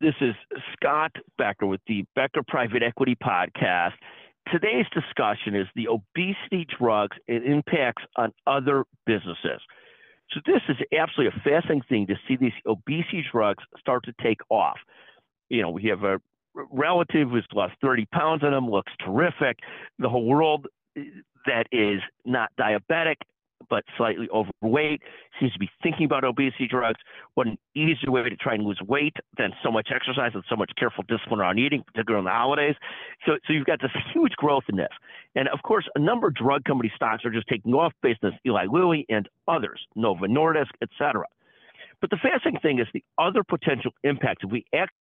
This is Scott Becker with the Becker Private Equity Podcast. Today's discussion is the obesity drugs and impacts on other businesses. So, this is absolutely a fascinating thing to see these obesity drugs start to take off. You know, we have a relative who's lost 30 pounds on them, looks terrific. The whole world eh, that is not diabetic but slightly overweight, seems to be thinking about obesity drugs. What an easier way to try and lose weight than so much exercise and so much careful discipline around eating, particularly on the holidays. So, so you've got this huge growth in this. And of course, a number of drug company stocks are just taking off based on Eli Lilly and others, Novo Nordisk, et cetera. But the fascinating thing is the other potential impact if we act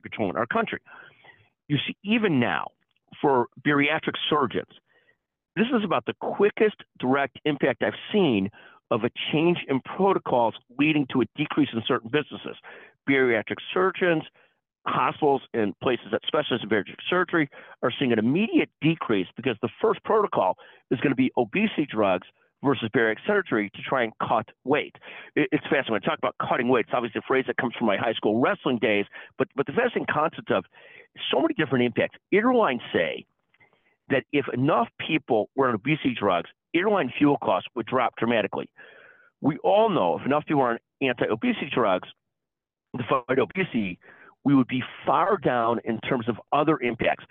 control in our country. You see, even now, for bariatric surgeons, this is about the quickest direct impact I've seen of a change in protocols leading to a decrease in certain businesses. Bariatric surgeons, hospitals, and places that specialize in bariatric surgery are seeing an immediate decrease because the first protocol is going to be obesity drugs versus bariatric surgery to try and cut weight. It's fascinating. When I talk about cutting weight, it's obviously a phrase that comes from my high school wrestling days, but, but the fascinating concept of so many different impacts. Airlines say that if enough people were on obesity drugs, airline fuel costs would drop dramatically. We all know if enough people were on anti-obesity drugs to fight obesity, we would be far down in terms of other impacts,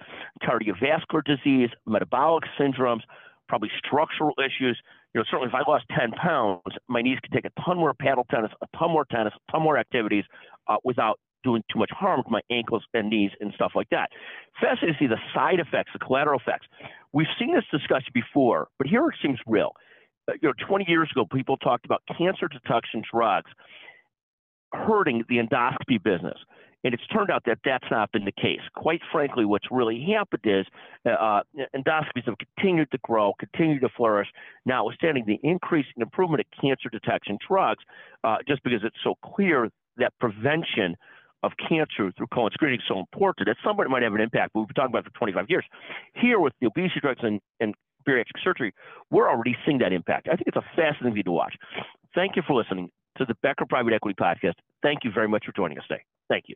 cardiovascular disease, metabolic syndromes, probably structural issues. You know, certainly if I lost 10 pounds, my knees could take a ton more paddle tennis, a ton more tennis, a ton more activities uh, without doing too much harm to my ankles and knees and stuff like that. Fascinating to see the side effects, the collateral effects. We've seen this discussion before, but here it seems real. Uh, you know, 20 years ago, people talked about cancer detection drugs hurting the endoscopy business. And it's turned out that that's not been the case. Quite frankly, what's really happened is uh, uh endoscopies have continued to grow, continued to flourish, notwithstanding the increase in improvement of cancer detection drugs, uh, just because it's so clear that prevention of cancer through colon screening is so important that somebody might have an impact, but we've been talking about for 25 years. Here with the obesity drugs and, and bariatric surgery, we're already seeing that impact. I think it's a fascinating thing to watch. Thank you for listening to the Becker Private Equity Podcast. Thank you very much for joining us today. Thank you.